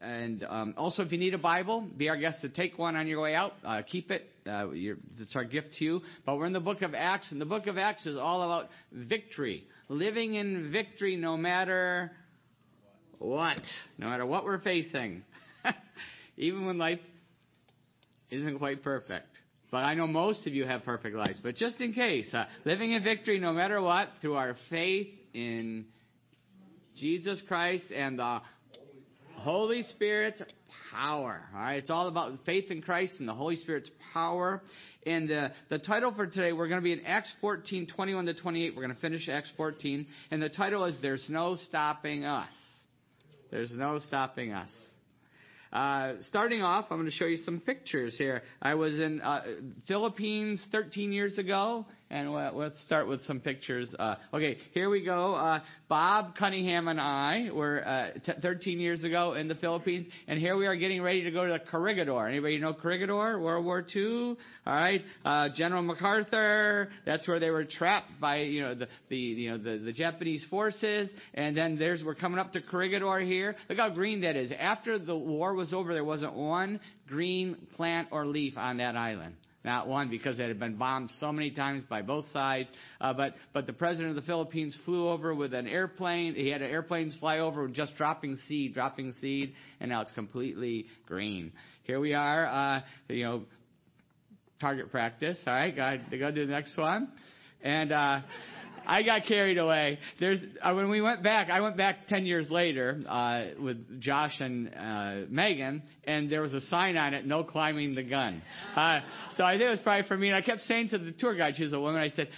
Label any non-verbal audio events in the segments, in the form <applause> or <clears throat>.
and um, also, if you need a Bible, be our guest to take one on your way out. Uh, keep it. Uh, it's our gift to you. But we're in the book of Acts, and the book of Acts is all about victory. Living in victory no matter what. No matter what we're facing. <laughs> Even when life isn't quite perfect. But I know most of you have perfect lives. But just in case, uh, living in victory no matter what through our faith in Jesus Christ and the Holy Spirit's power. All right, it's all about faith in Christ and the Holy Spirit's power. And uh, the title for today, we're going to be in Acts 14, 21 to 28. We're going to finish Acts 14. And the title is There's No Stopping Us. There's no stopping us. Uh, starting off, I'm going to show you some pictures here. I was in uh, Philippines 13 years ago, and let's start with some pictures. Uh, okay, here we go. Uh, Bob Cunningham and I were uh, t- 13 years ago in the Philippines, and here we are getting ready to go to the Corregidor. Anybody know Corregidor? World War II. All right, uh, General MacArthur. That's where they were trapped by you know the, the you know the, the Japanese forces, and then there's we're coming up to Corregidor here. Look how green that is. After the war was over, there wasn't one green plant or leaf on that island. Not one, because it had been bombed so many times by both sides. Uh, but, but the president of the Philippines flew over with an airplane. He had airplanes fly over just dropping seed, dropping seed, and now it's completely green. Here we are, uh, you know, target practice. All right, go, go to the next one. And, uh, I got carried away. There's uh, when we went back. I went back ten years later uh, with Josh and uh, Megan, and there was a sign on it: "No climbing the gun." Uh, so I think it was probably for me. And I kept saying to the tour guide, she's a woman. I said,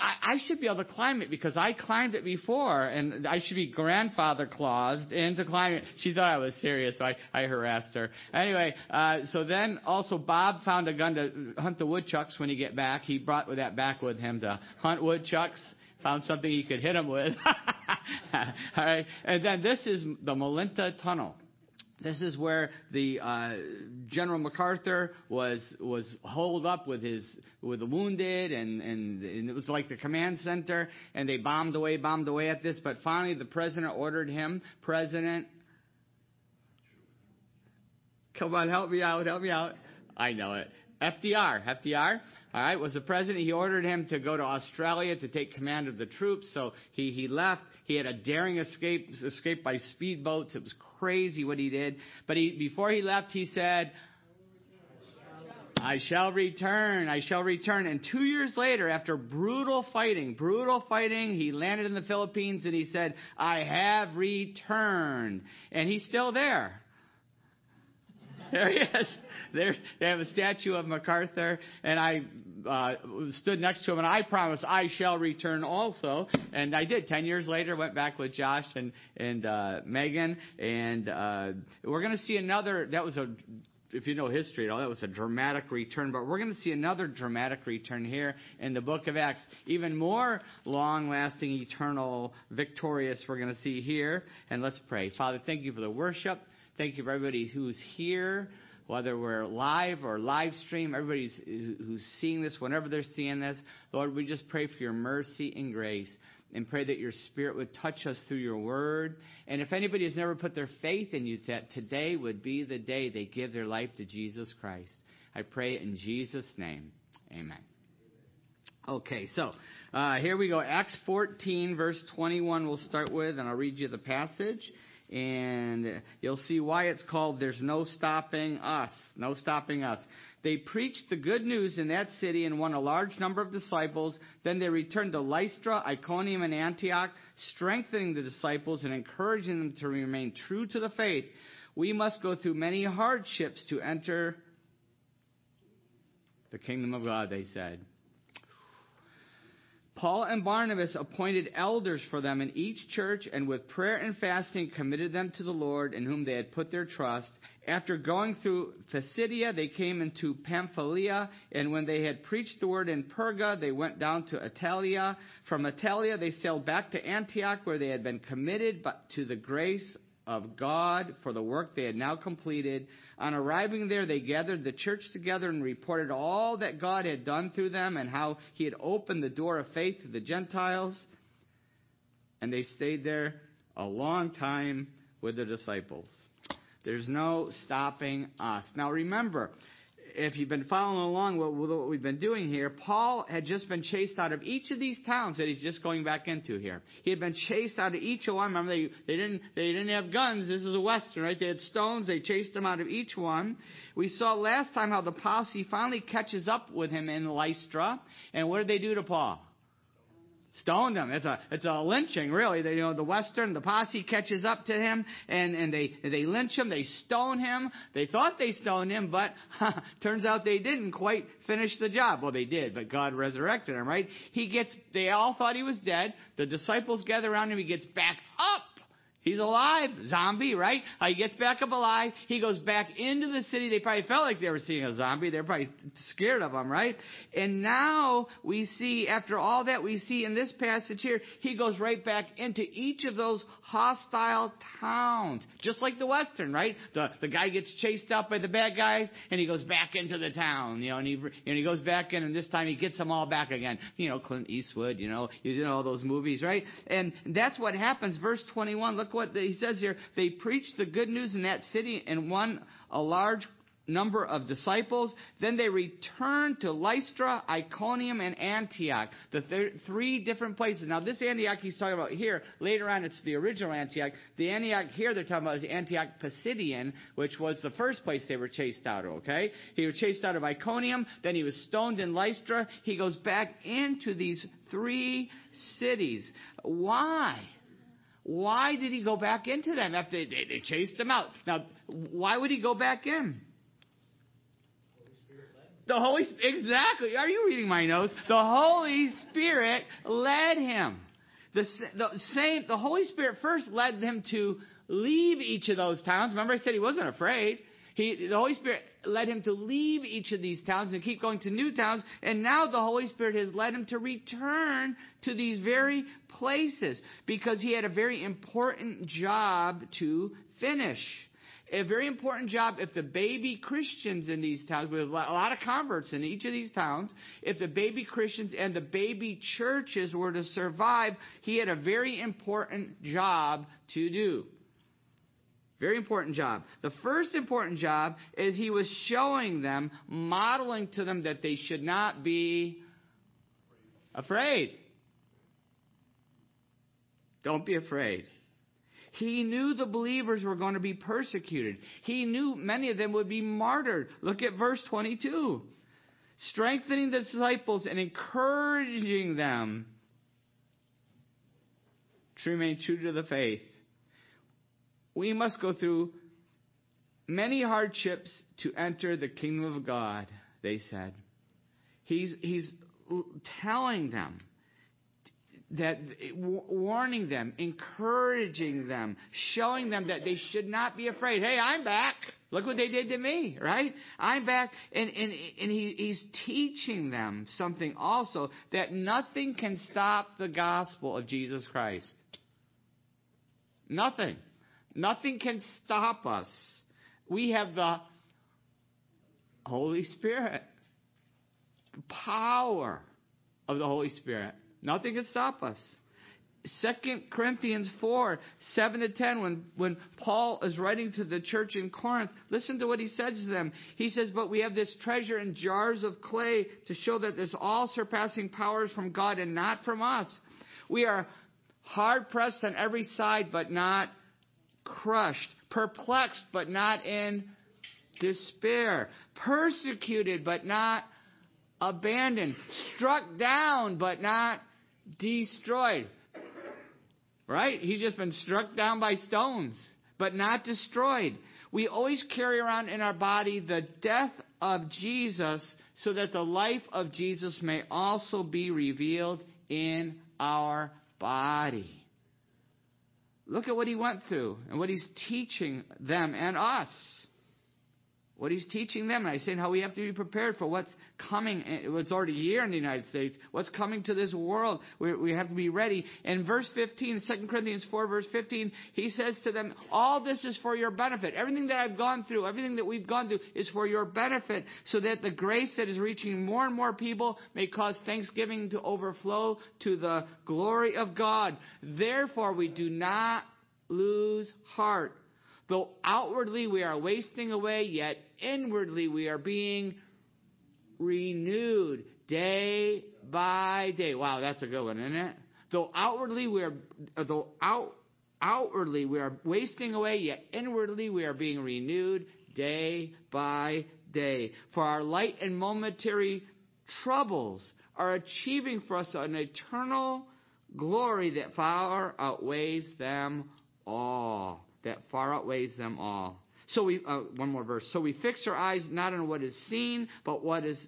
I, "I should be able to climb it because I climbed it before, and I should be grandfather claused into climbing it." She thought I was serious, so I, I harassed her. Anyway, uh, so then also Bob found a gun to hunt the woodchucks when he get back. He brought that back with him to hunt woodchucks found something he could hit him with. <laughs> All right. And then this is the Malinta Tunnel. This is where the uh, General MacArthur was was holed up with his with the wounded, and, and and it was like the command center, and they bombed away, bombed away at this. But finally, the president ordered him, President, come on, help me out, help me out. I know it. FDR, FDR, all right, was the president. He ordered him to go to Australia to take command of the troops. So he, he left. He had a daring escape, escape by speedboats. It was crazy what he did. But he, before he left, he said, I shall return. I shall return. And two years later, after brutal fighting, brutal fighting, he landed in the Philippines and he said, I have returned. And he's still there. There he is. There, they have a statue of MacArthur, and I uh, stood next to him, and I promised I shall return also. And I did. Ten years later, went back with Josh and and uh, Megan, and uh, we're going to see another. That was a if you know history at all, that was a dramatic return. But we're going to see another dramatic return here in the book of Acts. Even more long lasting, eternal, victorious, we're going to see here. And let's pray. Father, thank you for the worship. Thank you for everybody who's here, whether we're live or live stream, everybody who's seeing this, whenever they're seeing this. Lord, we just pray for your mercy and grace and pray that your spirit would touch us through your word. And if anybody has never put their faith in you, that today would be the day they give their life to Jesus Christ. I pray in Jesus' name. Amen. Okay, so uh, here we go. Acts 14, verse 21, we'll start with, and I'll read you the passage and you'll see why it's called There's No Stopping Us. No Stopping Us. They preached the good news in that city and won a large number of disciples. Then they returned to Lystra, Iconium, and Antioch, strengthening the disciples and encouraging them to remain true to the faith. We must go through many hardships to enter the kingdom of God, they said. Paul and Barnabas appointed elders for them in each church and with prayer and fasting committed them to the Lord in whom they had put their trust. After going through Pisidia, they came into Pamphylia, and when they had preached the word in Perga, they went down to Attalia. From Attalia, they sailed back to Antioch, where they had been committed to the grace of God for the work they had now completed. On arriving there, they gathered the church together and reported all that God had done through them and how He had opened the door of faith to the Gentiles. And they stayed there a long time with the disciples. There's no stopping us. Now remember, if you've been following along with what we've been doing here, Paul had just been chased out of each of these towns that he's just going back into here. He had been chased out of each one. Remember, they, they didn't they didn't have guns. This is a western, right? They had stones. They chased him out of each one. We saw last time how the posse finally catches up with him in Lystra, and what did they do to Paul? Stoned him. It's a it's a lynching, really. They, you know, the Western, the posse catches up to him and and they they lynch him. They stone him. They thought they stoned him, but <laughs> turns out they didn't quite finish the job. Well, they did, but God resurrected him. Right? He gets. They all thought he was dead. The disciples gather around him. He gets back up He's alive. Zombie, right? Uh, he gets back up alive. He goes back into the city. They probably felt like they were seeing a zombie. They're probably scared of him, right? And now we see, after all that we see in this passage here, he goes right back into each of those hostile towns. Just like the Western, right? The, the guy gets chased out by the bad guys and he goes back into the town, you know, and he, and he goes back in and this time he gets them all back again. You know, Clint Eastwood, you know, you know all those movies, right? And that's what happens. Verse 21, look what he says here. They preached the good news in that city and won a large number of disciples. Then they returned to Lystra, Iconium, and Antioch, the th- three different places. Now, this Antioch he's talking about here, later on it's the original Antioch. The Antioch here they're talking about is Antioch Pisidian, which was the first place they were chased out of, okay? He was chased out of Iconium, then he was stoned in Lystra. He goes back into these three cities. Why? Why did he go back into them after they, they, chased him out? Now, why would he go back in? The Holy Spirit exactly. Are you reading my notes? The Holy Spirit led him. The, the same. The Holy Spirit first led him to leave each of those towns. Remember, I said he wasn't afraid. He, the Holy Spirit led him to leave each of these towns and keep going to new towns. And now the Holy Spirit has led him to return to these very places because he had a very important job to finish. A very important job if the baby Christians in these towns, with a lot of converts in each of these towns, if the baby Christians and the baby churches were to survive, he had a very important job to do. Very important job. The first important job is he was showing them, modeling to them that they should not be afraid. Don't be afraid. He knew the believers were going to be persecuted. He knew many of them would be martyred. Look at verse 22. Strengthening the disciples and encouraging them to remain true to the faith we must go through many hardships to enter the kingdom of God, they said. He's, he's telling them that warning them, encouraging them, showing them that they should not be afraid. Hey, I'm back. Look what they did to me, right? I'm back. And, and, and he, he's teaching them something also that nothing can stop the gospel of Jesus Christ. Nothing. Nothing can stop us. We have the Holy Spirit, the power of the Holy Spirit. Nothing can stop us. 2 Corinthians 4, 7 to 10, when, when Paul is writing to the church in Corinth, listen to what he says to them. He says, But we have this treasure in jars of clay to show that this all surpassing power is from God and not from us. We are hard pressed on every side, but not crushed, perplexed, but not in despair, persecuted, but not abandoned, struck down, but not destroyed. Right? He's just been struck down by stones, but not destroyed. We always carry around in our body the death of Jesus so that the life of Jesus may also be revealed in our body. Look at what he went through and what he's teaching them and us what he's teaching them. And I said how we have to be prepared for what's coming, what's already here in the United States, what's coming to this world. We, we have to be ready. In verse 15, 2 Corinthians 4, verse 15, he says to them, all this is for your benefit. Everything that I've gone through, everything that we've gone through is for your benefit, so that the grace that is reaching more and more people may cause thanksgiving to overflow to the glory of God. Therefore, we do not lose heart Though outwardly we are wasting away, yet inwardly we are being renewed day by day. Wow, that's a good one, isn't it? Though outwardly we are, uh, though out, outwardly we are wasting away, yet inwardly we are being renewed day by day. For our light and momentary troubles are achieving for us an eternal glory that far outweighs them all. That far outweighs them all. So we uh, one more verse. So we fix our eyes not on what is seen, but what is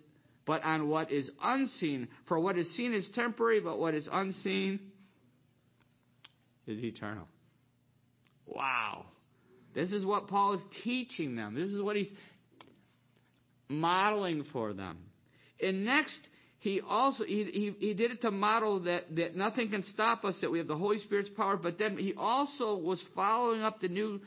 but on what is unseen. For what is seen is temporary, but what is unseen is eternal. Wow. This is what Paul is teaching them. This is what he's modeling for them. And next, he also he, he, he did it to model that, that nothing can stop us, that we have the Holy Spirit's power, but then he also was following up the new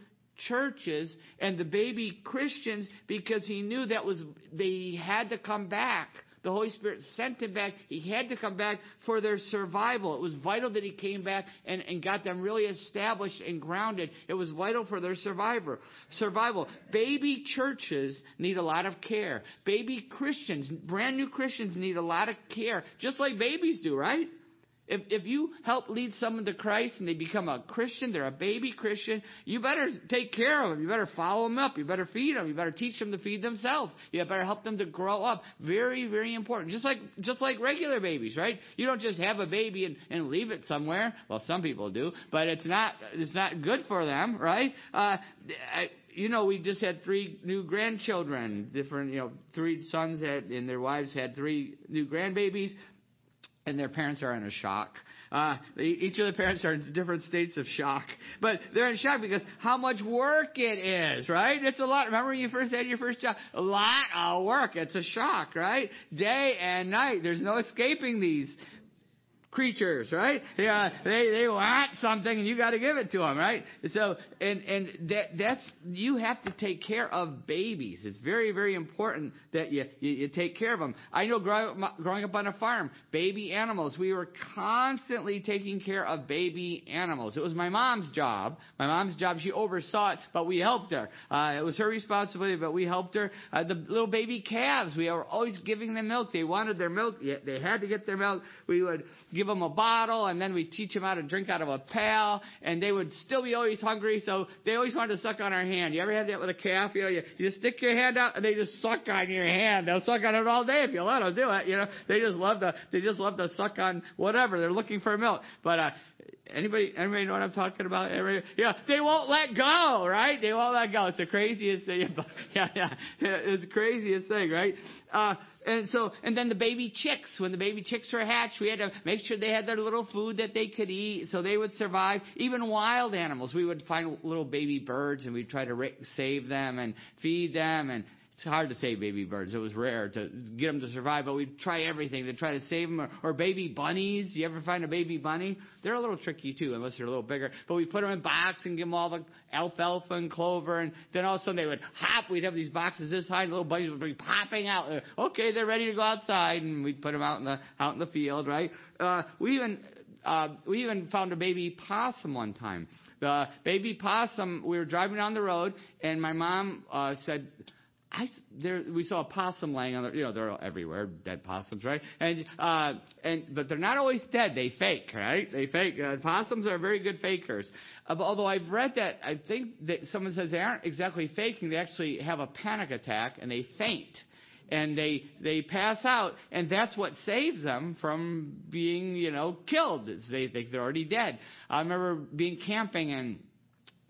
churches and the baby Christians because he knew that was they had to come back. The Holy Spirit sent him back. He had to come back for their survival. It was vital that he came back and, and got them really established and grounded. It was vital for their survivor, survival. Baby churches need a lot of care. Baby Christians, brand new Christians need a lot of care, just like babies do, right? If, if you help lead someone to Christ and they become a Christian, they're a baby Christian, you better take care of them. You better follow them up. You better feed them. You better teach them to feed themselves. You better help them to grow up. Very, very important. Just like, just like regular babies, right? You don't just have a baby and, and leave it somewhere. Well, some people do, but it's not, it's not good for them, right? Uh, I, you know, we just had three new grandchildren, different, you know, three sons had, and their wives had three new grandbabies and their parents are in a shock. Uh, each of the parents are in different states of shock, but they're in shock because how much work it is, right? It's a lot. Remember when you first had your first job? A lot of work. It's a shock, right? Day and night. There's no escaping these creatures, right? Yeah, they they want something and you got to give it to them, right? So and and that that's you have to take care of babies. It's very very important that you you, you take care of them. I know growing growing up on a farm, baby animals, we were constantly taking care of baby animals. It was my mom's job. My mom's job. She oversaw it, but we helped her. Uh, it was her responsibility, but we helped her. Uh, the little baby calves, we were always giving them milk. They wanted their milk. They had to get their milk. We would give them a bottle, and then we teach them how to drink out of a pail, and they would still be always hungry, so they always wanted to suck on our hand. You ever had that with a calf? You know, you, you just stick your hand out, and they just suck on your hand. They'll suck on it all day if you let them do it. You know, they just love to they just love to suck on whatever. They're looking for milk, but uh, Anybody, anybody know what I'm talking about? Everybody, yeah, they won't let go, right? They won't let go. It's the craziest thing. <laughs> Yeah, yeah, it's the craziest thing, right? Uh, and so, and then the baby chicks, when the baby chicks were hatched, we had to make sure they had their little food that they could eat so they would survive. Even wild animals, we would find little baby birds and we'd try to save them and feed them and it's hard to save baby birds. It was rare to get them to survive, but we'd try everything to try to save them. Or, or baby bunnies. You ever find a baby bunny? They're a little tricky too, unless they're a little bigger. But we put them in box and give them all the alfalfa and clover, and then all of a sudden they would hop. We'd have these boxes this high, and little bunnies would be popping out. Okay, they're ready to go outside, and we'd put them out in the out in the field, right? Uh, we even uh, we even found a baby possum one time. The baby possum. We were driving down the road, and my mom uh, said I, there, we saw a possum laying on the, you know, they're everywhere, dead possums, right? And, uh, and, but they're not always dead. They fake, right? They fake. Uh, possums are very good fakers. Uh, although I've read that, I think that someone says they aren't exactly faking. They actually have a panic attack and they faint. And they, they pass out, and that's what saves them from being, you know, killed. They think they're already dead. I remember being camping and,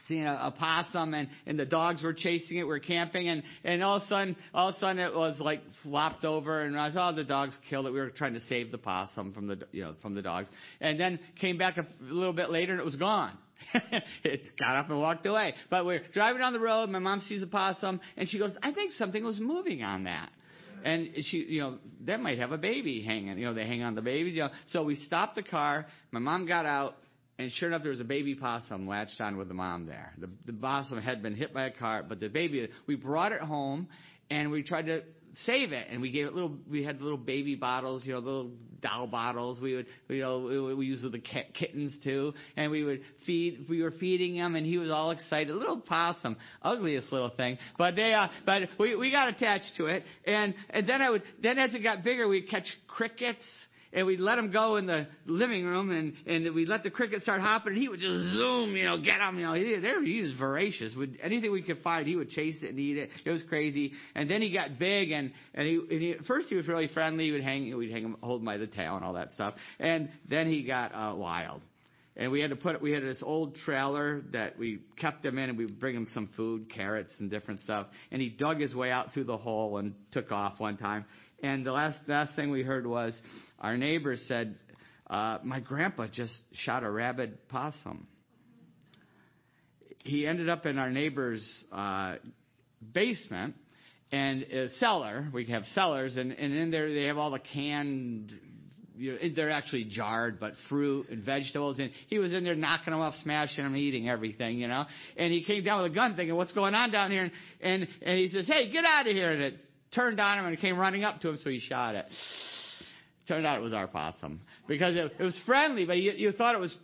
seeing a, a possum and, and the dogs were chasing it. We are camping and, and all of a sudden, all of a sudden it was like flopped over and I saw oh, the dogs killed it. We were trying to save the possum from the, you know, from the dogs. And then came back a little bit later and it was gone. <laughs> it got up and walked away. But we're driving on the road. My mom sees a possum and she goes, I think something was moving on that. And she, you know, that might have a baby hanging. You know, they hang on the babies. You know, so we stopped the car. My mom got out and sure enough, there was a baby possum latched on with the mom there. The, the possum had been hit by a car, but the baby, we brought it home and we tried to save it, and we gave it little. We had little baby bottles, you know, little doll bottles. We would, you know, we, we used with the kittens too, and we would feed. We were feeding him, and he was all excited. Little possum, ugliest little thing, but they, uh, but we we got attached to it, and and then I would, then as it got bigger, we'd catch crickets and we'd let him go in the living room, and and we'd let the cricket start hopping, and he would just zoom, you know, get him, you know. He, there, he was voracious. With anything we could find, he would chase it and eat it. It was crazy. And then he got big, and and he, and he first he was really friendly. He would hang, we'd hang him, hold him by the tail and all that stuff. And then he got uh, wild. And we had to put, we had this old trailer that we kept him in and we would bring him some food, carrots and different stuff. And he dug his way out through the hole and took off one time. And the last, last thing we heard was our neighbor said, uh, My grandpa just shot a rabid possum. He ended up in our neighbor's uh, basement and a cellar. We have cellars, and, and in there they have all the canned you know, they're actually jarred, but fruit and vegetables. And he was in there knocking them off, smashing them, eating everything, you know. And he came down with a gun, thinking, "What's going on down here?" And and, and he says, "Hey, get out of here!" And it turned on him and came running up to him, so he shot it. Turned out it was our possum because it, it was friendly, but you, you thought it was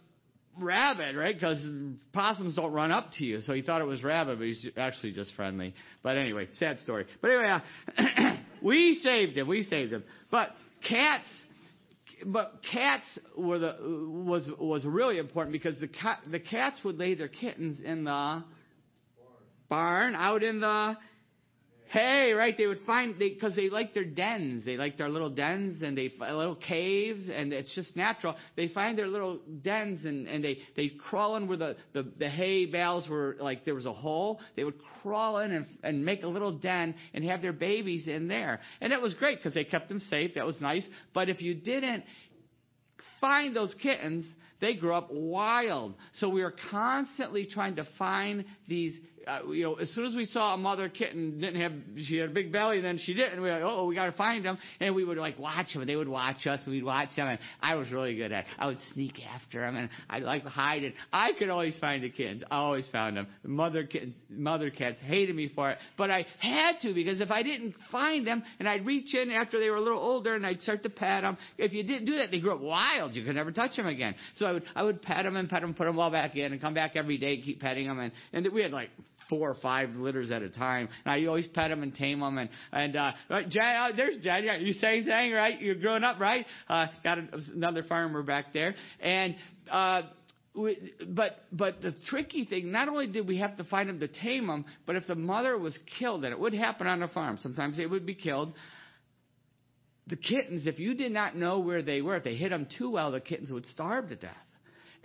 rabbit, right? Because possums don't run up to you, so he thought it was rabbit, but he's actually just friendly. But anyway, sad story. But anyway, uh, <clears throat> we saved him. We saved him. But cats, but cats were the was was really important because the cat the cats would lay their kittens in the barn out in the hay, right? They would find because they, they like their dens. They like their little dens and they little caves, and it's just natural. They find their little dens and and they they crawl in where the the, the hay bales were like there was a hole. They would crawl in and and make a little den and have their babies in there, and it was great because they kept them safe. That was nice. But if you didn't find those kittens, they grew up wild. So we were constantly trying to find these uh, you know, as soon as we saw a mother kitten didn't have, she had a big belly, and then she didn't. We were like, oh, we got to find them, and we would like watch them, and they would watch us, and we'd watch them, and I was really good at. it. I would sneak after them, and I'd like hide it. I could always find the kittens. I always found them. Mother kittens, mother cats hated me for it, but I had to because if I didn't find them, and I'd reach in after they were a little older, and I'd start to pat them. If you didn't do that, they grew up wild. You could never touch them again. So I would I would pat them and pet them, put them all back in, and come back every day, keep petting them, and and we had like four or five litters at a time. And I always pet them and tame them. And and uh, Jen, uh, there's Jen. You same thing, right? You're growing up, right? Uh, got a, another farmer back there, and. Uh, but but the tricky thing, not only did we have to find them to tame them, but if the mother was killed, and it would happen on a farm, sometimes they would be killed. The kittens, if you did not know where they were, if they hit them too well, the kittens would starve to death.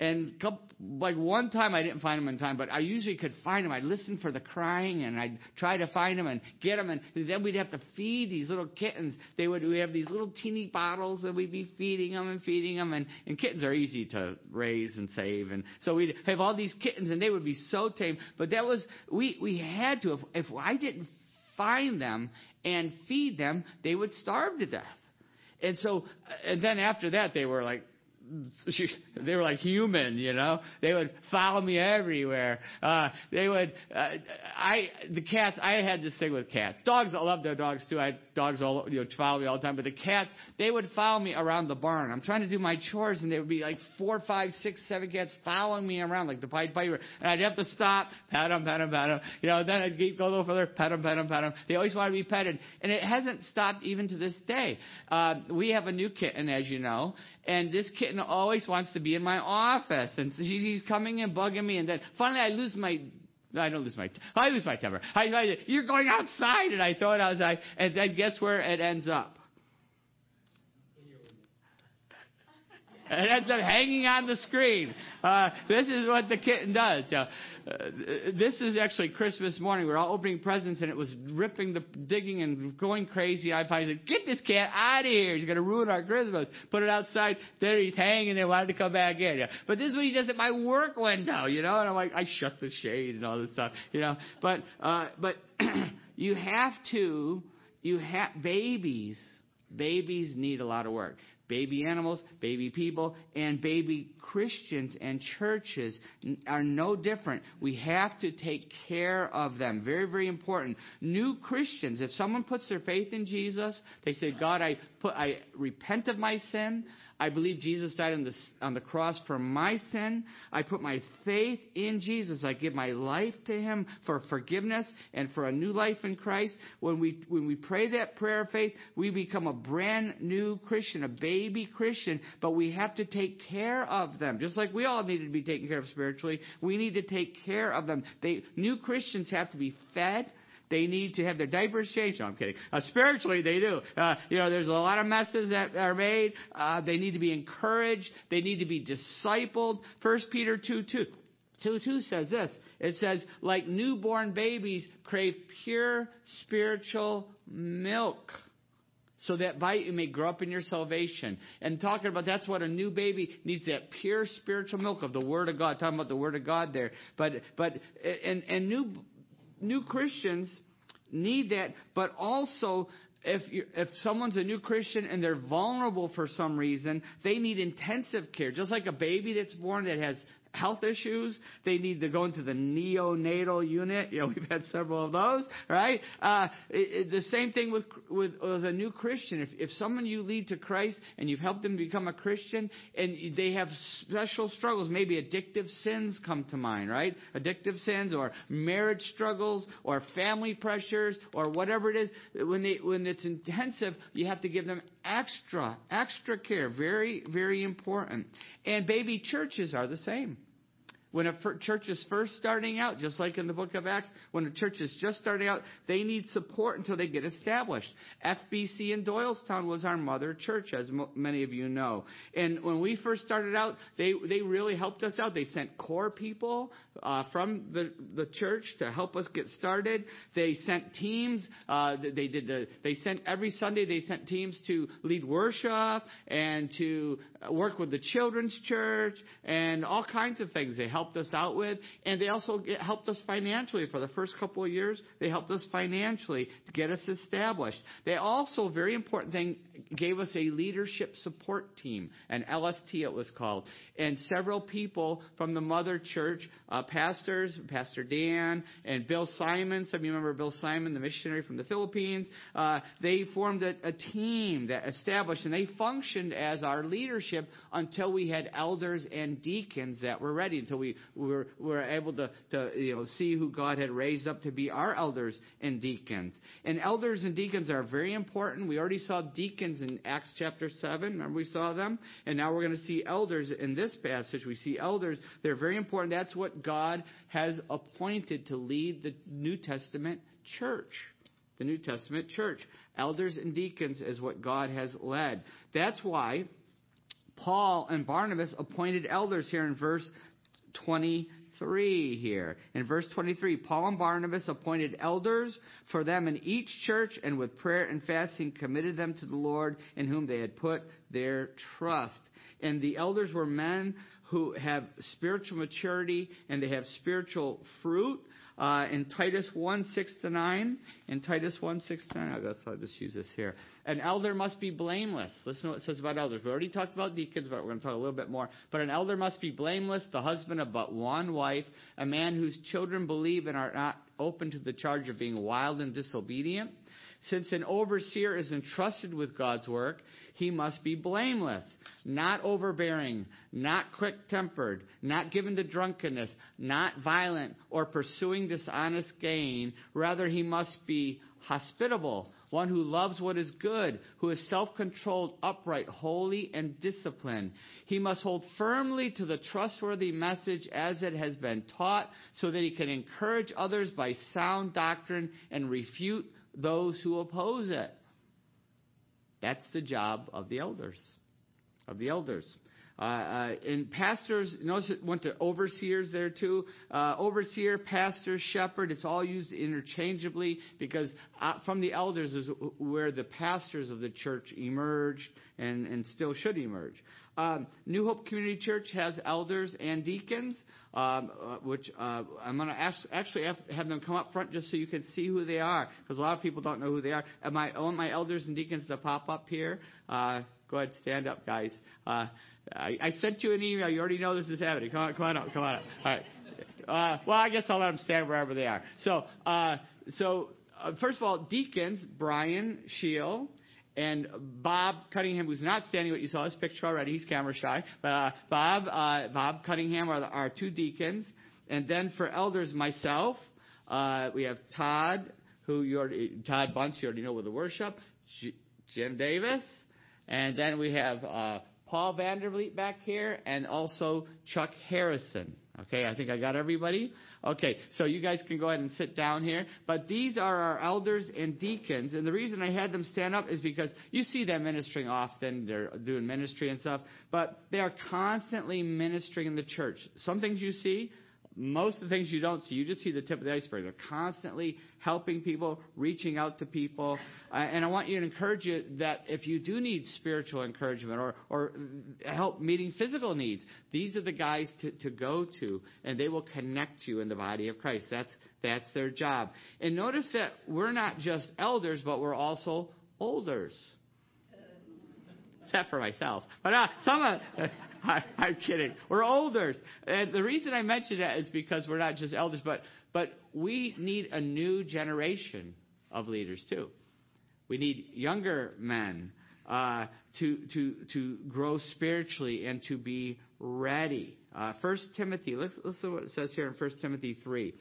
And like one time I didn't find them in time, but I usually could find them. I'd listen for the crying and I'd try to find them and get them. And then we'd have to feed these little kittens. They would, we have these little teeny bottles and we'd be feeding them and feeding them. And, and kittens are easy to raise and save. And so we'd have all these kittens and they would be so tame. But that was, we, we had to, if, if I didn't find them and feed them, they would starve to death. And so, uh, and then after that, they were like <laughs> they were like human, you know. They would follow me everywhere. Uh, they would. Uh, I the cats. I had this thing with cats. Dogs. I love their dogs too. I had dogs all you know follow me all the time. But the cats, they would follow me around the barn. I'm trying to do my chores, and there would be like four, five, six, seven cats following me around like the Pied Piper, and I'd have to stop, pat them, pat them, pat them. You know, then I'd keep go a little further, pet them, pet them, pet them. They always want to be petted, and it hasn't stopped even to this day. Uh, we have a new kitten, as you know, and this kitten always wants to be in my office, and she's coming and bugging me, and then finally I lose my I don't lose my. I lose my temper. I, I, you're going outside, and I throw it outside, and then guess where it ends up? It ends up hanging on the screen. Uh, this is what the kitten does. Uh, this is actually Christmas morning. We are all opening presents, and it was ripping the digging and going crazy. I finally said, "Get this cat out of here! He's going to ruin our Christmas." Put it outside. There he's hanging. and wanted to come back in. Yeah. But this is what he does at my work window, you know. And I'm like, I shut the shade and all this stuff, you know. But uh, but <clears throat> you have to. You have babies. Babies need a lot of work. Baby animals, baby people, and baby Christians and churches are no different. We have to take care of them. Very, very important. New Christians, if someone puts their faith in Jesus, they say, God, I put, I repent of my sin. I believe Jesus died on the, on the cross for my sin. I put my faith in Jesus. I give my life to Him for forgiveness and for a new life in Christ. When we, when we pray that prayer of faith, we become a brand new Christian, a baby Christian, but we have to take care of them. Just like we all need to be taken care of spiritually, we need to take care of them. They, new Christians have to be fed they need to have their diapers changed. No, I'm kidding. Uh, spiritually, they do. Uh, you know, there's a lot of messes that are made. Uh, they need to be encouraged. They need to be discipled. First Peter 2 2. 2 2 says this. It says, like newborn babies, crave pure spiritual milk so that by it you may grow up in your salvation. And talking about that's what a new baby needs that pure spiritual milk of the Word of God. Talking about the Word of God there. But but and and new new Christians need that, but also if if someone's a new Christian and they're vulnerable for some reason, they need intensive care. Just like a baby that's born that has health issues. They need to go into the neonatal unit. You <laughs> know, we've had several of those, right? Uh, it, it, the same thing with, with, with a new Christian. If, if someone you lead to Christ and you've helped them become a Christian and they have special struggles, maybe addictive sins come to mind, right? Addictive sins or marriage struggles or family pressures or whatever it is. When they, when it's intensive, you have to give them extra, extra care. Very, very important. And baby churches are the same. When a church is first starting out, just like in the book of Acts, when a church is just starting out, they need support until they get established. FBC in Doylestown was our mother church, as many of you know. And when we first started out, they, they really helped us out. They sent core people uh, from the, the church to help us get started. They sent teams. Uh, they did the, they sent every Sunday, they sent teams to lead worship and to work with the children's church and all kinds of things. They helped helped us out with, and they also helped us financially for the first couple of years. They helped us financially to get us established. They also, very important thing, gave us a leadership support team, an LST it was called, and several people from the mother church, uh, pastors, Pastor Dan and Bill Simon. Some of you remember Bill Simon, the missionary from the Philippines. Uh, they formed a, a team that established, and they functioned as our leadership until we had elders and deacons that were ready, until we were, were able to, to you know, see who God had raised up to be our elders and deacons. And elders and deacons are very important. We already saw deacons in Acts chapter 7. Remember we saw them? And now we're going to see elders in this passage. We see elders. They're very important. That's what God has appointed to lead the New Testament church. The New Testament church. Elders and deacons is what God has led. That's why Paul and Barnabas appointed elders here in verse 23 here. In verse 23, Paul and Barnabas appointed elders for them in each church and with prayer and fasting committed them to the Lord in whom they had put their trust. And the elders were men who have spiritual maturity and they have spiritual fruit uh, in Titus 1 6 to 9. In Titus 1 6 to 9, I guess I'll just use this here. An elder must be blameless. Listen to what it says about elders. We already talked about deacons, but we're going to talk a little bit more. But an elder must be blameless, the husband of but one wife, a man whose children believe and are not open to the charge of being wild and disobedient. Since an overseer is entrusted with God's work, he must be blameless, not overbearing, not quick tempered, not given to drunkenness, not violent, or pursuing dishonest gain. Rather, he must be hospitable, one who loves what is good, who is self controlled, upright, holy, and disciplined. He must hold firmly to the trustworthy message as it has been taught, so that he can encourage others by sound doctrine and refute those who oppose it. That's the job of the elders. Of the elders. Uh, uh, and pastors, notice it went to overseers there too. Uh, overseer, pastor, shepherd, it's all used interchangeably because uh, from the elders is where the pastors of the church emerged and, and still should emerge. Um, New Hope Community Church has elders and deacons, um, uh, which uh, I'm going to actually have, have, them come up front just so you can see who they are, because a lot of people don't know who they are. And I want my elders and deacons to pop up here. Uh, Go ahead, stand up, guys. Uh, I, I sent you an email. You already know this is happening. Come on, come on up, come on up. All right. Uh, well, I guess I'll let them stand wherever they are. So, uh, so first of all, deacons Brian Shield and Bob Cunningham, who's not standing, but you saw his picture already. He's camera shy. But uh, Bob, uh, Bob Cunningham are our two deacons, and then for elders, myself, uh, we have Todd, who you already, Todd Bunce, you already know with the worship, J- Jim Davis, and then we have uh, Paul Vandervliet back here, and also Chuck Harrison. Okay, I think I got everybody. Okay, so you guys can go ahead and sit down here. But these are our elders and deacons. And the reason I had them stand up is because you see them ministering often. They're doing ministry and stuff. But they are constantly ministering in the church. Some things you see, most of the things you don't see, you just see the tip of the iceberg. They're constantly helping people, reaching out to people. Uh, and I want you to encourage you that if you do need spiritual encouragement or, or help meeting physical needs, these are the guys to, to go to, and they will connect you in the body of Christ. That's, that's their job. And notice that we're not just elders, but we're also olders. Except for myself. But uh, some of. <laughs> I, I'm kidding. We're elders. And the reason I mention that is because we're not just elders, but, but we need a new generation of leaders too. We need younger men uh, to, to, to grow spiritually and to be ready. Uh, Timothy, let's listen to what it says here in First Timothy 3.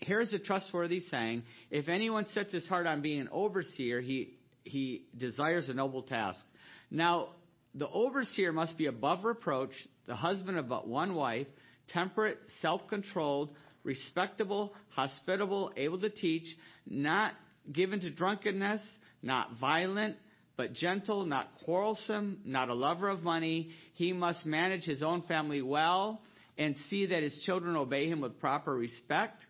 Here's a trustworthy saying If anyone sets his heart on being an overseer, he, he desires a noble task. Now, the overseer must be above reproach, the husband of but one wife, temperate, self controlled, respectable, hospitable, able to teach, not given to drunkenness, not violent, but gentle, not quarrelsome, not a lover of money. He must manage his own family well and see that his children obey him with proper respect.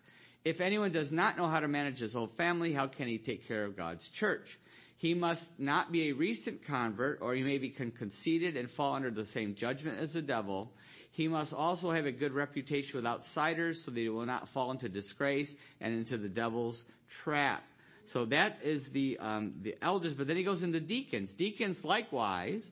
If anyone does not know how to manage his whole family, how can he take care of God's church? He must not be a recent convert, or he may become conceited and fall under the same judgment as the devil. He must also have a good reputation with outsiders so that he will not fall into disgrace and into the devil's trap. So that is the um, the elders. But then he goes into deacons. Deacons likewise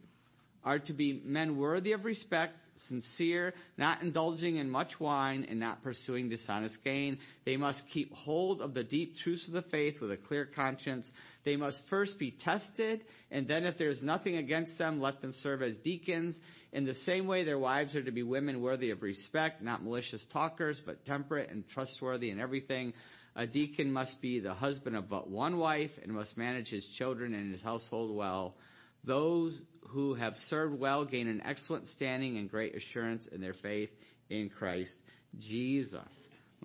are to be men worthy of respect, sincere, not indulging in much wine, and not pursuing dishonest gain. They must keep hold of the deep truths of the faith with a clear conscience. They must first be tested, and then if there's nothing against them, let them serve as deacons. In the same way, their wives are to be women worthy of respect, not malicious talkers, but temperate and trustworthy in everything. A deacon must be the husband of but one wife and must manage his children and his household well. Those who have served well gain an excellent standing and great assurance in their faith in Christ Jesus.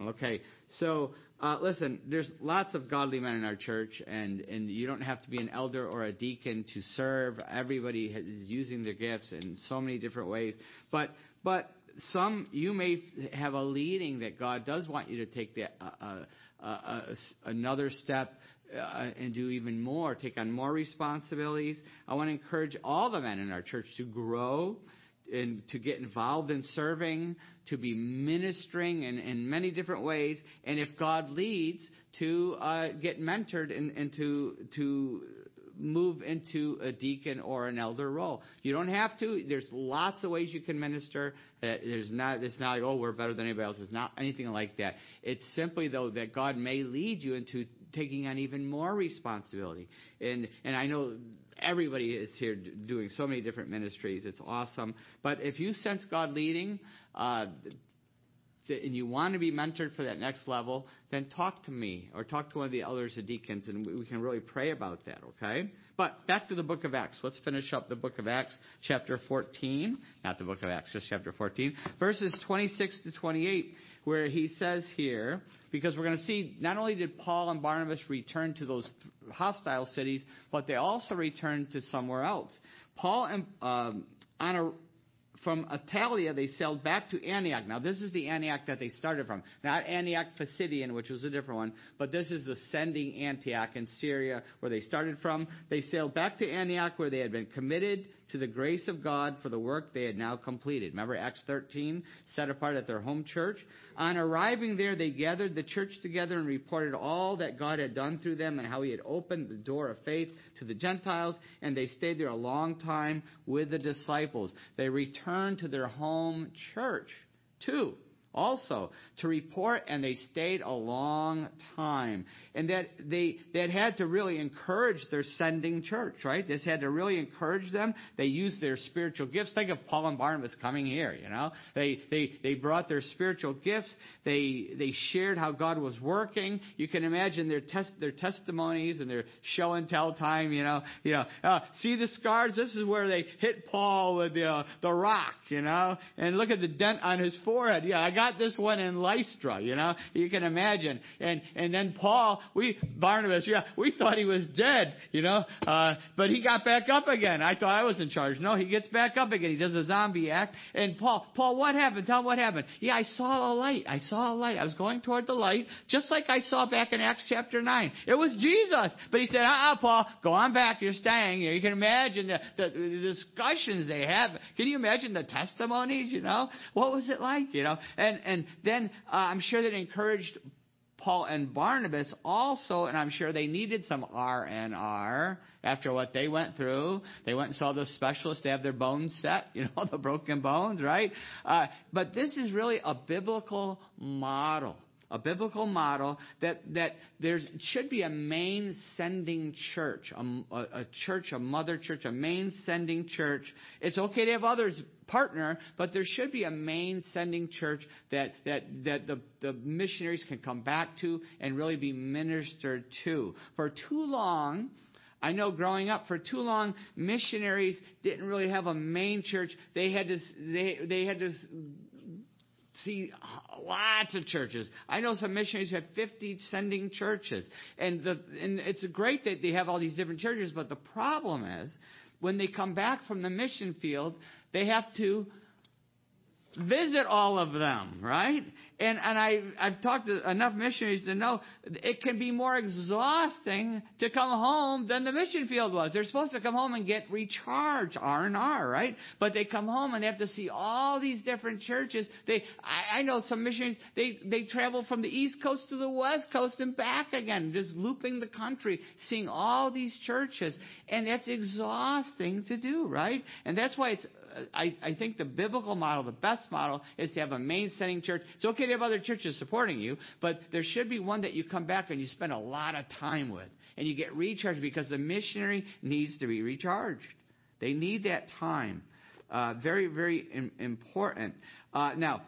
Okay, so uh, listen, there's lots of godly men in our church, and, and you don't have to be an elder or a deacon to serve. Everybody is using their gifts in so many different ways. But but some you may have a leading that God does want you to take the, uh, uh, uh, another step uh, and do even more, take on more responsibilities. I want to encourage all the men in our church to grow and to get involved in serving, to be ministering in, in many different ways, and if God leads, to uh, get mentored and, and to to move into a deacon or an elder role. You don't have to. There's lots of ways you can minister. Uh, there's not. It's not like oh we're better than anybody else. It's not anything like that. It's simply though that God may lead you into taking on even more responsibility. And and I know everybody is here doing so many different ministries. It's awesome. But if you sense God leading, uh, and you want to be mentored for that next level, then talk to me or talk to one of the elders or deacons, and we can really pray about that, okay? But back to the book of Acts. Let's finish up the book of Acts, chapter 14. Not the book of Acts, just chapter 14. Verses 26 to 28 where he says here, because we're going to see not only did Paul and Barnabas return to those hostile cities, but they also returned to somewhere else. Paul and um, on a from Attalia, they sailed back to Antioch. Now, this is the Antioch that they started from. Not Antioch Pisidian, which was a different one, but this is ascending Antioch in Syria, where they started from. They sailed back to Antioch, where they had been committed to the grace of God for the work they had now completed. Remember Acts 13, set apart at their home church? On arriving there, they gathered the church together and reported all that God had done through them and how he had opened the door of faith to the Gentiles, and they stayed there a long time with the disciples. They returned to their home church, too also to report, and they stayed a long time. And that they that had to really encourage their sending church, right? This had to really encourage them. They used their spiritual gifts. Think of Paul and Barnabas coming here, you know. They they they brought their spiritual gifts. They they shared how God was working. You can imagine their test their testimonies and their show and tell time, you know. You know, uh, see the scars. This is where they hit Paul with the uh, the rock, you know. And look at the dent on his forehead. Yeah, I got this one in Lystra, you know. You can imagine. And and then Paul, we Barnabas, yeah, we thought he was dead, you know. Uh, but he got back up again. I thought I was in charge. No, he gets back up again. He does a zombie act. And Paul, Paul, what happened? Tell him what happened. Yeah, I saw a light. I saw a light. I was going toward the light, just like I saw back in Acts chapter nine. It was Jesus. But he said, uh-uh, Paul, go on back. You're staying. You can imagine the, the, the discussions they have. Can you imagine the testimonies? You know, what was it like? You know, and and then uh, I'm sure that encouraged Paul and Barnabas also, and I'm sure they needed some R and R after what they went through. They went and saw the specialist. They have their bones set, <laughs> you know, the broken bones, right? Uh, but this is really a biblical model a biblical model that, that there should be a main sending church, a, a, church, a mother church, a main sending church. It's okay to have others partner, but there should be a main sending church that, that, that the, the missionaries can come back to and really be ministered to. For too long, I know growing up for too long, missionaries didn't really have a main church. They had to, they, they had to see lots of churches. I know some missionaries have 50 sending churches. And, the, and it's great that they have all these different churches, but the problem is when they come back from the mission field, they have to visit all of them, right? And and I I've talked to enough missionaries to know it can be more exhausting to come home than the mission field was. They're supposed to come home and get recharged, R and R, right? But they come home and they have to see all these different churches. They I, I know some missionaries they they travel from the east coast to the west coast and back again, just looping the country, seeing all these churches, and that's exhausting to do, right? And that's why it's I, I think the biblical model, the best model, is to have a main sending church. It's okay to have other churches supporting you, but there should be one that you come back and you spend a lot of time with. And you get recharged because the missionary needs to be recharged. They need that time. Uh, very, very Im- important. Uh, now,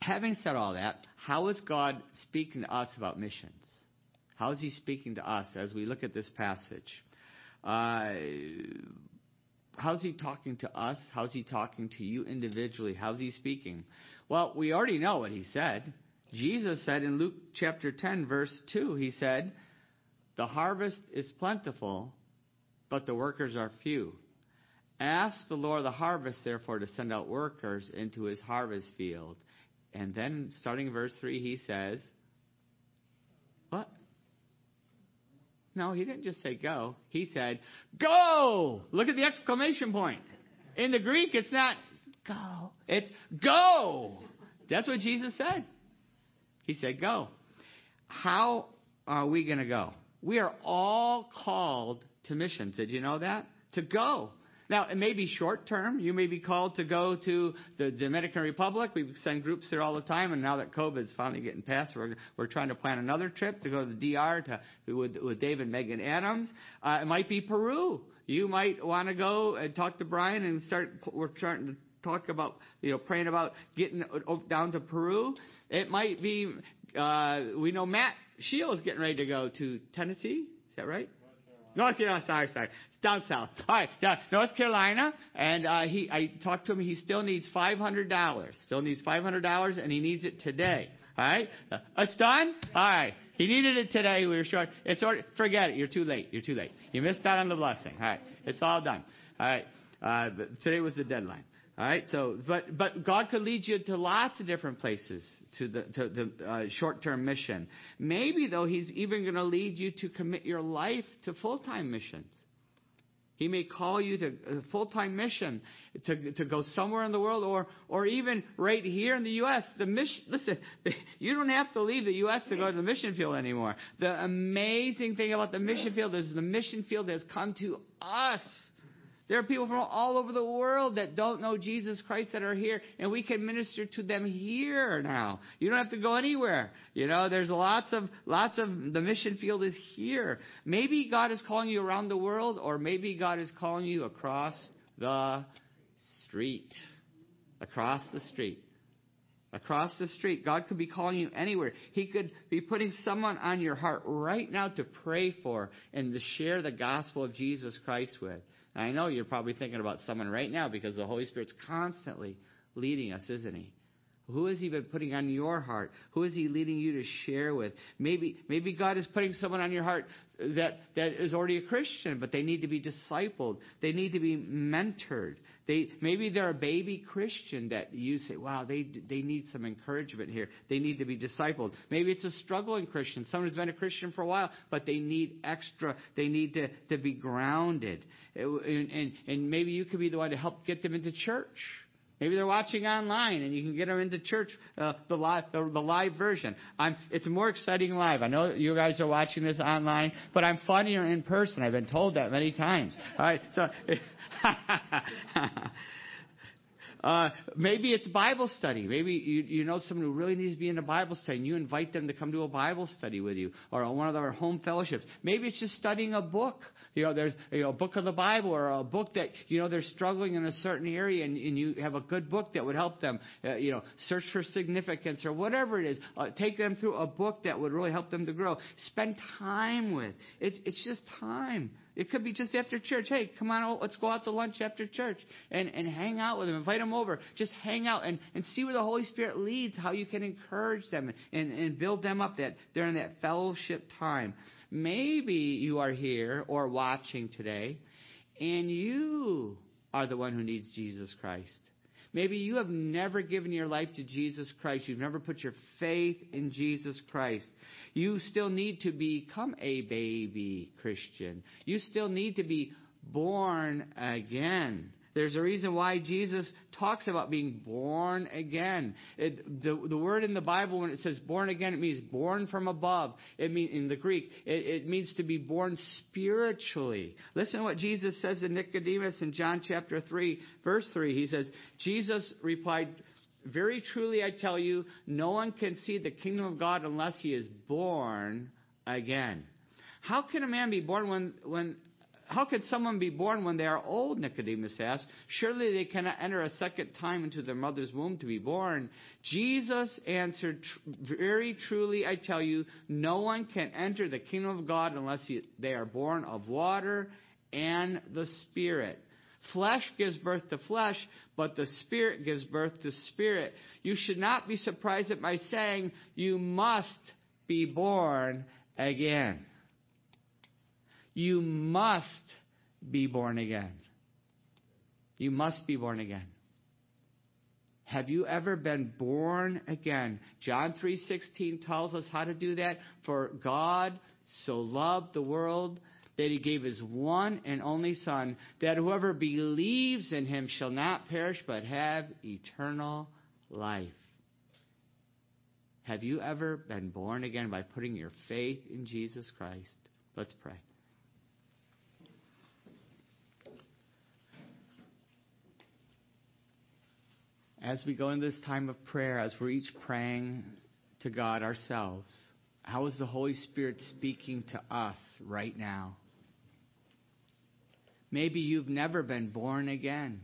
having said all that, how is God speaking to us about missions? How is He speaking to us as we look at this passage? Uh, how's he talking to us? How's he talking to you individually? How's he speaking? Well, we already know what he said. Jesus said in Luke chapter 10, verse 2, he said, The harvest is plentiful, but the workers are few. Ask the Lord of the harvest, therefore, to send out workers into his harvest field. And then, starting verse 3, he says, What? No, he didn't just say go. He said, go! Look at the exclamation point. In the Greek, it's not go. It's go! That's what Jesus said. He said, go. How are we going to go? We are all called to missions. Did you know that? To go. Now, it may be short term. You may be called to go to the Dominican Republic. We send groups there all the time, and now that COVID is finally getting past, we're, we're trying to plan another trip to go to the DR to, with, with David Megan Adams. Uh, it might be Peru. You might want to go and talk to Brian and start. We're starting to talk about, you know, praying about getting down to Peru. It might be, uh, we know Matt Shields getting ready to go to Tennessee. Is that right? North Carolina, sorry, sorry down south. All right, down North Carolina, and uh, he, I talked to him. He still needs five hundred dollars. Still needs five hundred dollars, and he needs it today. All right, uh, it's done. All right, he needed it today. We were short. It's already, forget it. You're too late. You're too late. You missed out on the blessing. All right, it's all done. All right, uh, today was the deadline. All right. So, but but God could lead you to lots of different places to the to the uh, short-term mission. Maybe though, He's even going to lead you to commit your life to full-time missions. He may call you to a full-time mission to, to go somewhere in the world or, or even right here in the U.S. The mission, listen, <laughs> you don't have to leave the U.S. to go to the mission field anymore. The amazing thing about the mission field is the mission field has come to us. There are people from all over the world that don't know Jesus Christ that are here, and we can minister to them here now. You don't have to go anywhere. You know, there's lots of lots of the mission field is here. Maybe God is calling you around the world, or maybe God is calling you across the street. Across the street. Across the street. God could be calling you anywhere. He could be putting someone on your heart right now to pray for and to share the gospel of Jesus Christ with. And I know you're probably thinking about someone right now because the Holy Spirit's constantly leading us, isn't He? Who has He been putting on your heart? Who is He leading you to share with? Maybe, maybe God is putting someone on your heart that, that is already a Christian, but they need to be discipled. They need to be mentored. They, maybe they're a baby Christian that you say, wow, they, they need some encouragement here. They need to be discipled. Maybe it's a struggling Christian, someone who's been a Christian for a while, but they need extra, they need to, to be grounded. And, and, and maybe you could be the one to help get them into church. Maybe they're watching online, and you can get them into church, uh, the live, the, the live version. I'm, it's more exciting live. I know you guys are watching this online, but I'm funnier in person. I've been told that many times. All right, so <laughs> <laughs> Uh, maybe it's Bible study. Maybe you, you know someone who really needs to be in a Bible study and you invite them to come to a Bible study with you or one of our home fellowships. Maybe it's just studying a book. You know, there's you know, a book of the Bible or a book that, you know, they're struggling in a certain area and, and you have a good book that would help them, uh, you know, search for significance or whatever it is. Uh, take them through a book that would really help them to grow. Spend time with. It's, it's just time. It could be just after church. Hey, come on, let's go out to lunch after church and, and hang out with them. Invite them over. Just hang out and, and see where the Holy Spirit leads, how you can encourage them and, and build them up that during that fellowship time. Maybe you are here or watching today and you are the one who needs Jesus Christ. Maybe you have never given your life to Jesus Christ. You've never put your faith in Jesus Christ. You still need to become a baby Christian. You still need to be born again. There's a reason why Jesus talks about being born again. It, the, the word in the Bible, when it says born again, it means born from above. It means in the Greek, it, it means to be born spiritually. Listen to what Jesus says to Nicodemus in John chapter 3, verse 3. He says, Jesus replied, Very truly I tell you, no one can see the kingdom of God unless he is born again. How can a man be born when, when how could someone be born when they are old? Nicodemus asked. Surely they cannot enter a second time into their mother's womb to be born. Jesus answered, Very truly I tell you, no one can enter the kingdom of God unless they are born of water and the Spirit. Flesh gives birth to flesh, but the Spirit gives birth to spirit. You should not be surprised at my saying, You must be born again. You must be born again. You must be born again. Have you ever been born again? John 3:16 tells us how to do that. For God so loved the world that he gave his one and only son that whoever believes in him shall not perish but have eternal life. Have you ever been born again by putting your faith in Jesus Christ? Let's pray. As we go in this time of prayer, as we're each praying to God ourselves, how is the Holy Spirit speaking to us right now? Maybe you've never been born again.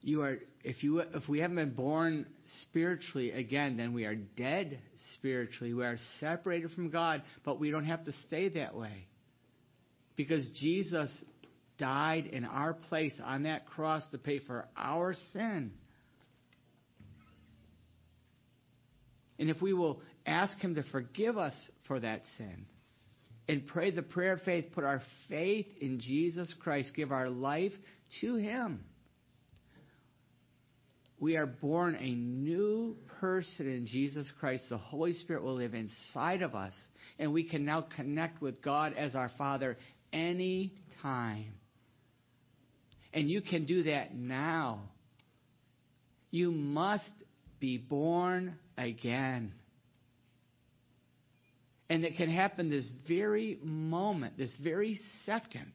You are if you if we haven't been born spiritually again, then we are dead spiritually. We are separated from God, but we don't have to stay that way. Because Jesus died in our place on that cross to pay for our sin. And if we will ask Him to forgive us for that sin and pray the prayer of faith, put our faith in Jesus Christ, give our life to Him, we are born a new person in Jesus Christ. The Holy Spirit will live inside of us, and we can now connect with God as our Father anytime. And you can do that now. You must be born again. And it can happen this very moment, this very second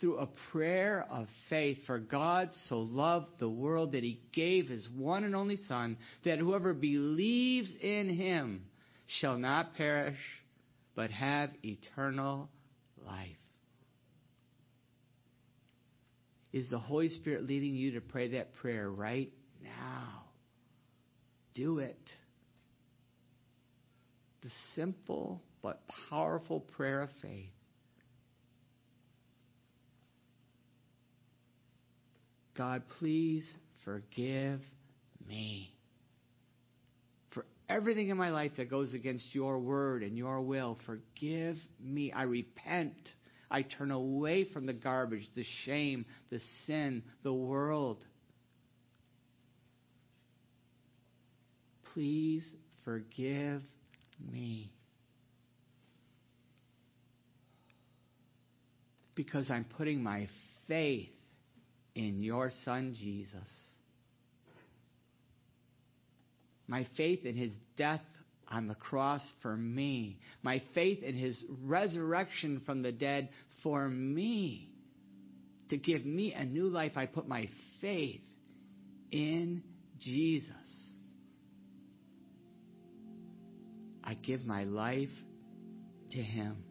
through a prayer of faith. For God so loved the world that he gave his one and only Son, that whoever believes in him shall not perish, but have eternal life. Is the Holy Spirit leading you to pray that prayer right now? Do it. The simple but powerful prayer of faith. God, please forgive me for everything in my life that goes against your word and your will. Forgive me. I repent. I turn away from the garbage, the shame, the sin, the world. Please forgive me. Because I'm putting my faith in your Son Jesus. My faith in his death on the cross for me. My faith in his resurrection from the dead for me. To give me a new life, I put my faith in Jesus. I give my life to him.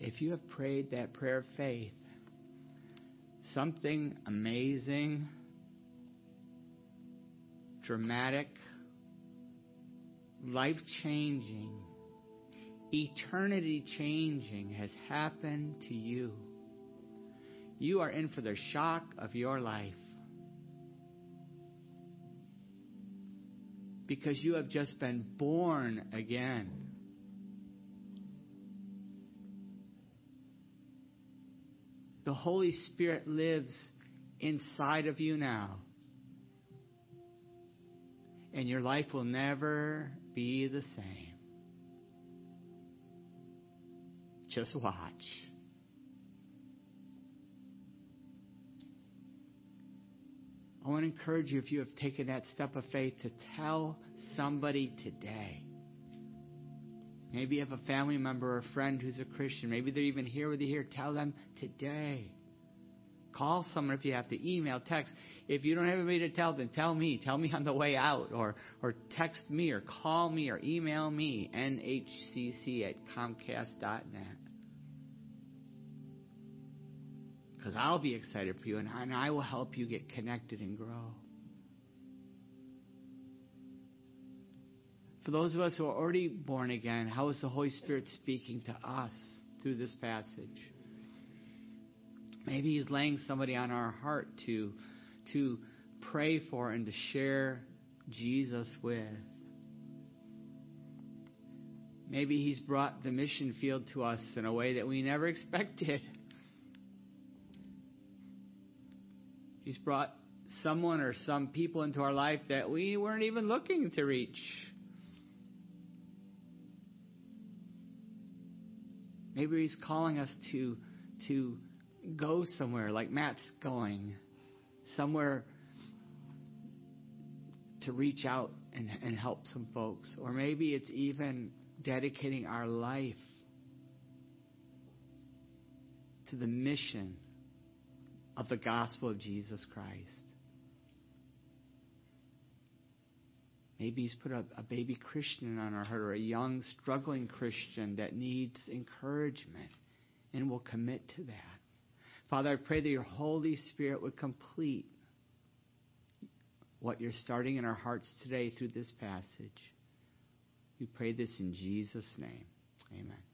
If you have prayed that prayer of faith, something amazing, dramatic, life changing, eternity changing has happened to you. You are in for the shock of your life. Because you have just been born again. The Holy Spirit lives inside of you now. And your life will never be the same. Just watch. I want to encourage you, if you have taken that step of faith, to tell somebody today. Maybe you have a family member or a friend who's a Christian. Maybe they're even here with you here. Tell them today. Call someone if you have to. Email, text. If you don't have anybody to tell, then tell me. Tell me on the way out, or or text me, or call me, or email me. nhcc at comcast.net. Because I'll be excited for you, and I, and I will help you get connected and grow. For those of us who are already born again, how is the Holy Spirit speaking to us through this passage? Maybe He's laying somebody on our heart to, to pray for and to share Jesus with. Maybe He's brought the mission field to us in a way that we never <laughs> expected. He's brought someone or some people into our life that we weren't even looking to reach. Maybe He's calling us to, to go somewhere like Matt's going, somewhere to reach out and, and help some folks. Or maybe it's even dedicating our life to the mission of the gospel of Jesus Christ. Maybe He's put a, a, baby Christian on our heart or a young, struggling Christian that needs encouragement and will commit to that. Father, I pray that your Holy Spirit would complete what you're starting in our hearts today through this passage. We pray this in Jesus' name. Amen.